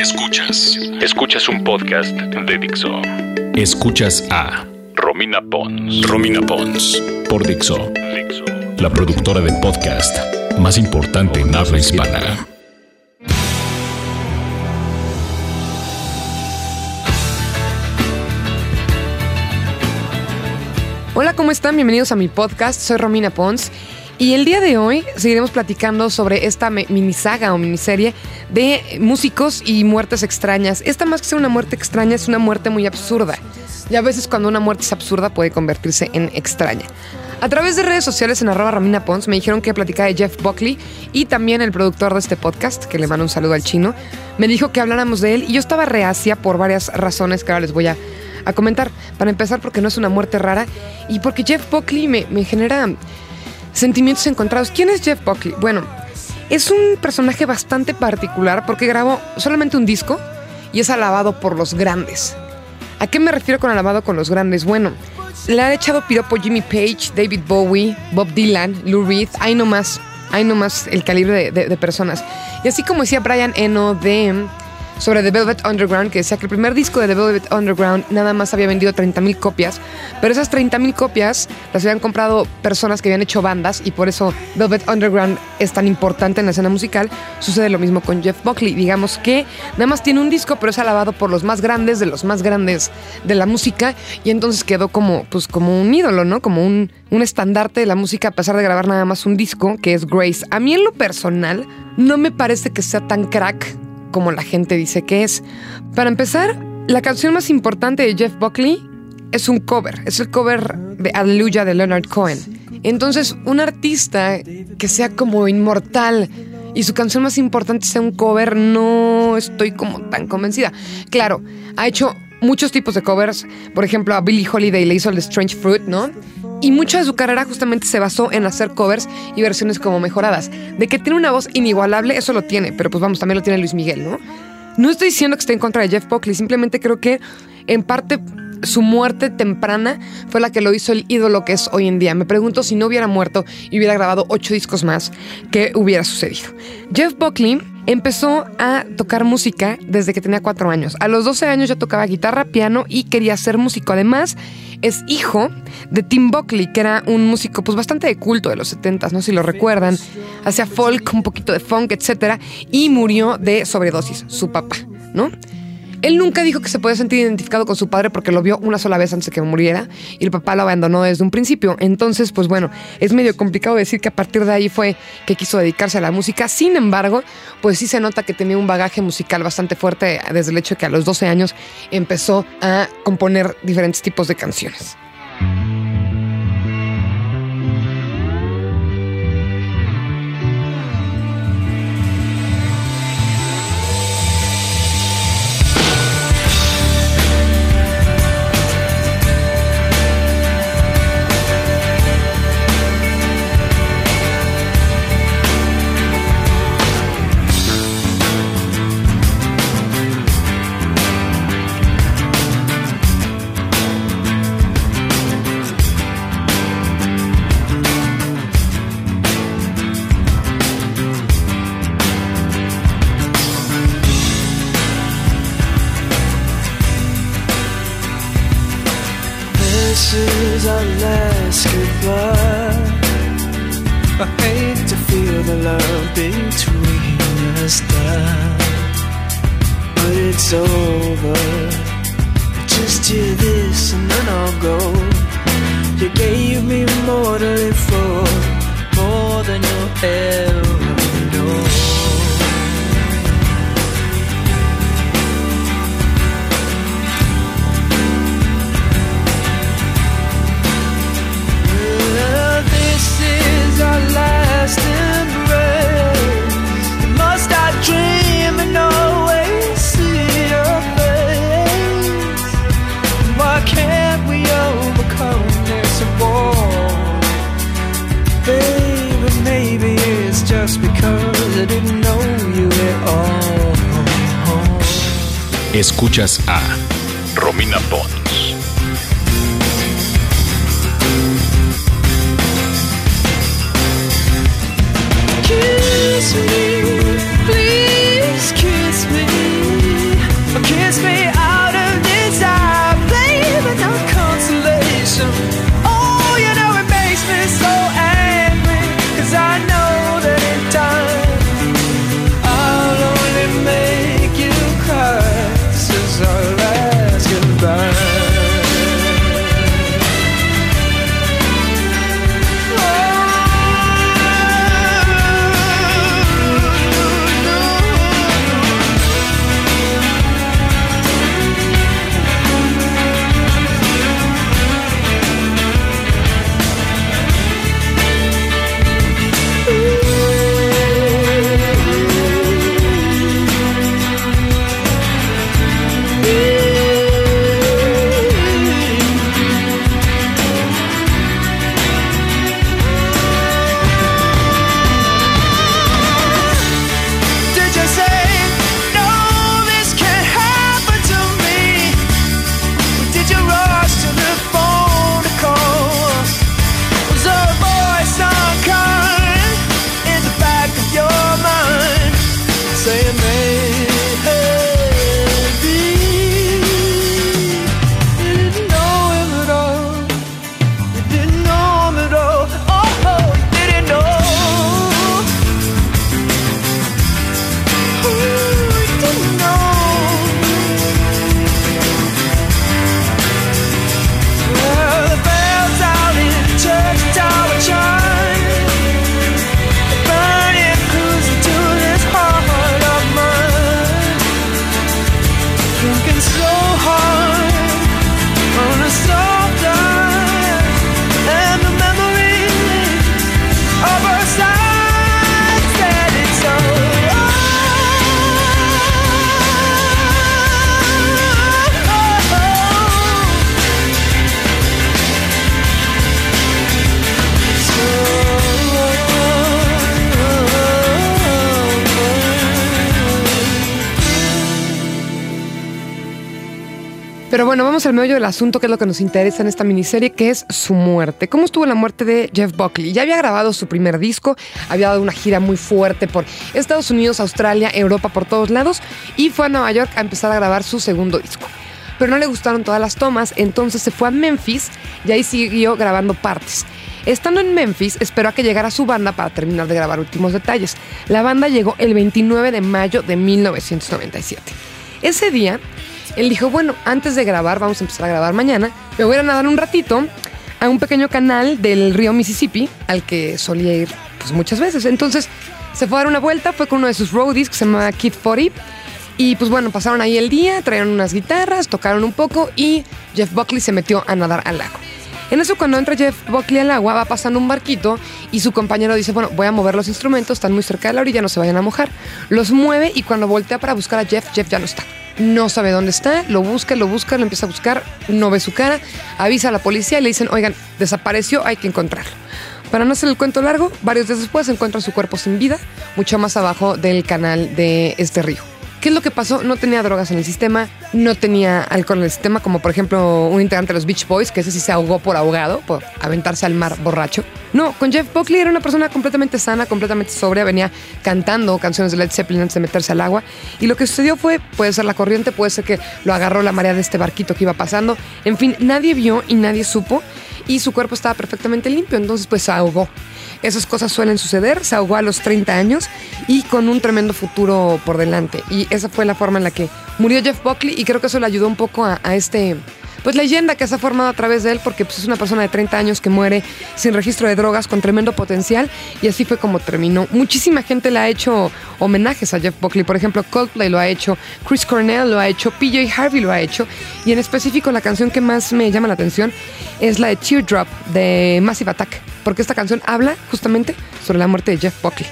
Escuchas. Escuchas un podcast de Dixo. Escuchas a Romina Pons. Romina Pons. Por Dixo. Dixo. La productora de podcast más importante en habla hispana. Hola, ¿cómo están? Bienvenidos a mi podcast. Soy Romina Pons. Y el día de hoy seguiremos platicando sobre esta mini saga o miniserie de músicos y muertes extrañas. Esta más que ser una muerte extraña es una muerte muy absurda. Y a veces cuando una muerte es absurda puede convertirse en extraña. A través de redes sociales en arroba Ramina Pons me dijeron que platicaba de Jeff Buckley y también el productor de este podcast, que le mando un saludo al chino, me dijo que habláramos de él y yo estaba reacia por varias razones que ahora les voy a, comentar. Para empezar porque no es una muerte rara y porque Jeff Buckley me, me genera Sentimientos encontrados. ¿Quién es Jeff Buckley? Bueno, es un personaje bastante particular porque grabó solamente un disco y es alabado por los grandes. ¿A qué me refiero con alabado con los grandes? Bueno, le ha echado piropo Jimmy Page, David Bowie, Bob Dylan, Lou Reed, hay no más, hay no más el calibre de, de personas. Y así como decía Brian Eno de sobre The Velvet Underground, que decía que el primer disco de The Velvet Underground nada más había vendido 30.000 copias, pero esas 30.000 copias las habían comprado personas que habían hecho bandas y por eso Velvet Underground es tan importante en la escena musical. Sucede lo mismo con Jeff Buckley, digamos que nada más tiene un disco, pero es alabado por los más grandes de los más grandes de la música y entonces quedó como, pues, como un ídolo, ¿no? Como un, un estandarte de la música a pesar de grabar nada más un disco, que es Grace. A mí en lo personal no me parece que sea tan crack como la gente dice que es. Para empezar, la canción más importante de Jeff Buckley es un cover, es el cover de Hallelujah de Leonard Cohen. Entonces, un artista que sea como inmortal y su canción más importante sea un cover, no estoy como tan convencida. Claro, ha hecho muchos tipos de covers. Por ejemplo, a Billie Holiday le hizo el Strange Fruit, ¿no? Y mucha de su carrera justamente se basó en hacer covers y versiones como mejoradas. De que tiene una voz inigualable, eso lo tiene, pero pues vamos, también lo tiene Luis Miguel, ¿no? No estoy diciendo que esté en contra de Jeff Buckley, simplemente creo que en parte su muerte temprana fue la que lo hizo el ídolo que es hoy en día. Me pregunto si no hubiera muerto y hubiera grabado ocho discos más, ¿qué hubiera sucedido? Jeff Buckley Empezó a tocar música desde que tenía cuatro años. A los 12 años ya tocaba guitarra, piano y quería ser músico. Además, es hijo de Tim Buckley, que era un músico pues bastante de culto de los 70, no si lo recuerdan. Hacía folk, un poquito de funk, etc. Y murió de sobredosis, su papá, ¿no? Él nunca dijo que se podía sentir identificado con su padre porque lo vio una sola vez antes de que muriera y el papá lo abandonó desde un principio. Entonces, pues bueno, es medio complicado decir que a partir de ahí fue que quiso dedicarse a la música. Sin embargo, pues sí se nota que tenía un bagaje musical bastante fuerte desde el hecho de que a los 12 años empezó a componer diferentes tipos de canciones. I hate to feel the love between us die, But it's over. Just hear this and then I'll go. You gave me more to live for More than you ever please kiss me. Pero bueno, vamos al medio del asunto, que es lo que nos interesa en esta miniserie, que es su muerte. ¿Cómo estuvo la muerte de Jeff Buckley? Ya había grabado su primer disco, había dado una gira muy fuerte por Estados Unidos, Australia, Europa, por todos lados, y fue a Nueva York a empezar a grabar su segundo disco. Pero no le gustaron todas las tomas, entonces se fue a Memphis y ahí siguió grabando partes. Estando en Memphis, esperó a que llegara su banda para terminar de grabar últimos detalles. La banda llegó el 29 de mayo de 1997. Ese día, él dijo, bueno, antes de grabar, vamos a empezar a grabar mañana, me voy a nadar un ratito a un pequeño canal del río Mississippi, al que solía ir pues, muchas veces. Entonces se fue a dar una vuelta, fue con uno de sus roadies que se llama Kid 40. Y pues bueno, pasaron ahí el día, trajeron unas guitarras, tocaron un poco y Jeff Buckley se metió a nadar al lago. En eso cuando entra Jeff Buckley al agua va pasando un barquito y su compañero dice, bueno, voy a mover los instrumentos, están muy cerca de la orilla, no se vayan a mojar. Los mueve y cuando voltea para buscar a Jeff, Jeff ya no está no sabe dónde está, lo busca, lo busca, lo empieza a buscar, no ve su cara, avisa a la policía y le dicen, oigan, desapareció, hay que encontrarlo. Para no hacer el cuento largo, varios días después encuentra su cuerpo sin vida, mucho más abajo del canal de este río. ¿Qué es lo que pasó? No tenía drogas en el sistema, no tenía alcohol en el sistema, como por ejemplo un integrante de los Beach Boys, que ese sí se ahogó por ahogado, por aventarse al mar borracho. No, con Jeff Buckley era una persona completamente sana, completamente sobria, venía cantando canciones de Led Zeppelin antes de meterse al agua. Y lo que sucedió fue, puede ser la corriente, puede ser que lo agarró la marea de este barquito que iba pasando. En fin, nadie vio y nadie supo y su cuerpo estaba perfectamente limpio, entonces pues se ahogó. Esas cosas suelen suceder, se ahogó a los 30 años y con un tremendo futuro por delante. Y esa fue la forma en la que murió Jeff Buckley y creo que eso le ayudó un poco a, este pues leyenda que se ha formado a través de él porque pues, es una persona de 30 años que muere sin registro de drogas con tremendo potencial y así fue como terminó. Muchísima gente le ha hecho homenajes a Jeff Buckley, por ejemplo Coldplay lo ha hecho, Chris Cornell lo ha hecho, PJ Harvey lo ha hecho y en específico la canción que más me llama la atención es la de Teardrop de Massive Attack porque esta canción habla justamente sobre la muerte de Jeff Buckley.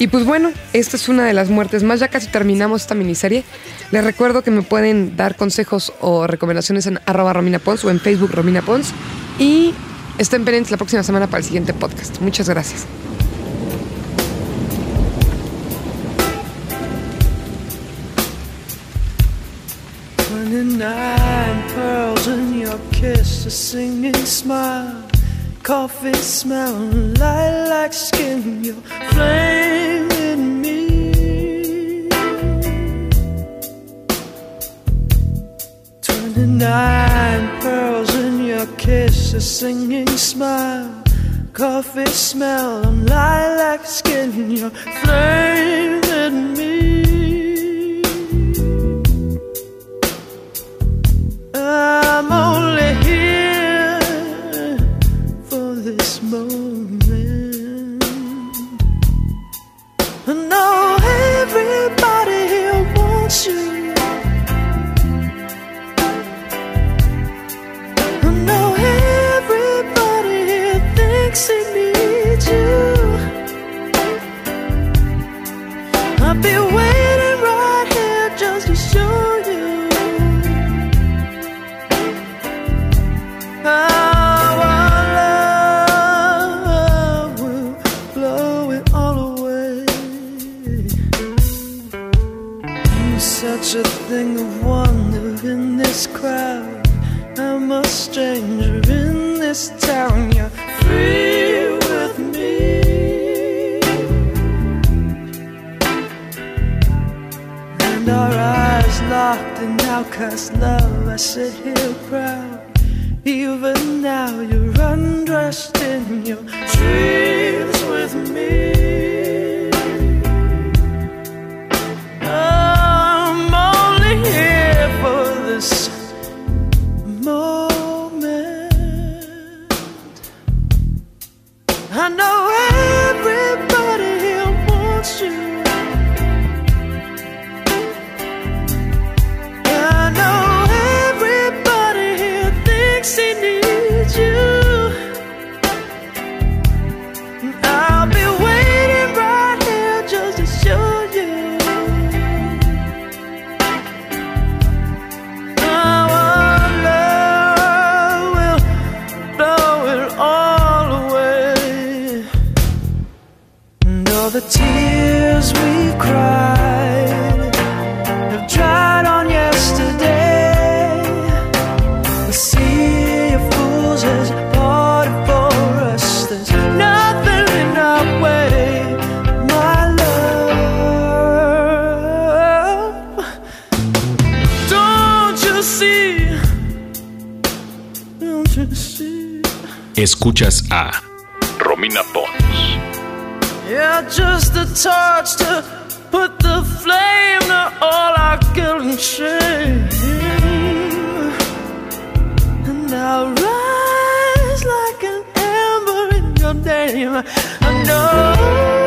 Y pues bueno, esta es una de las muertes más. Ya casi terminamos esta miniserie. Les recuerdo que me pueden dar consejos o recomendaciones en arroba Romina Pons o en Facebook Romina Pons. Y estén pendientes la próxima semana para el siguiente podcast. Muchas gracias. The nine pearls in your kiss, a singing smile, coffee smell, I'm lilac skin, you're flirting me. I'm only here for this moment. And no It's a thing of wonder in this crowd. I'm a stranger in this town. You're free with me. And our eyes locked in outcast love. I sit here proud. Even now, you're. Escuchas a Romina Pons. Yeah, just a touch to put the flame to all our guilt and shame. And I'll rise like an ember in your name. I know.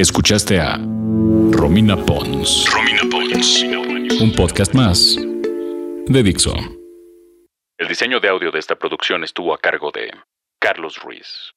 Escuchaste a Romina Pons. Romina Pons. Un podcast más de Dixon. El diseño de audio de esta producción estuvo a cargo de Carlos Ruiz.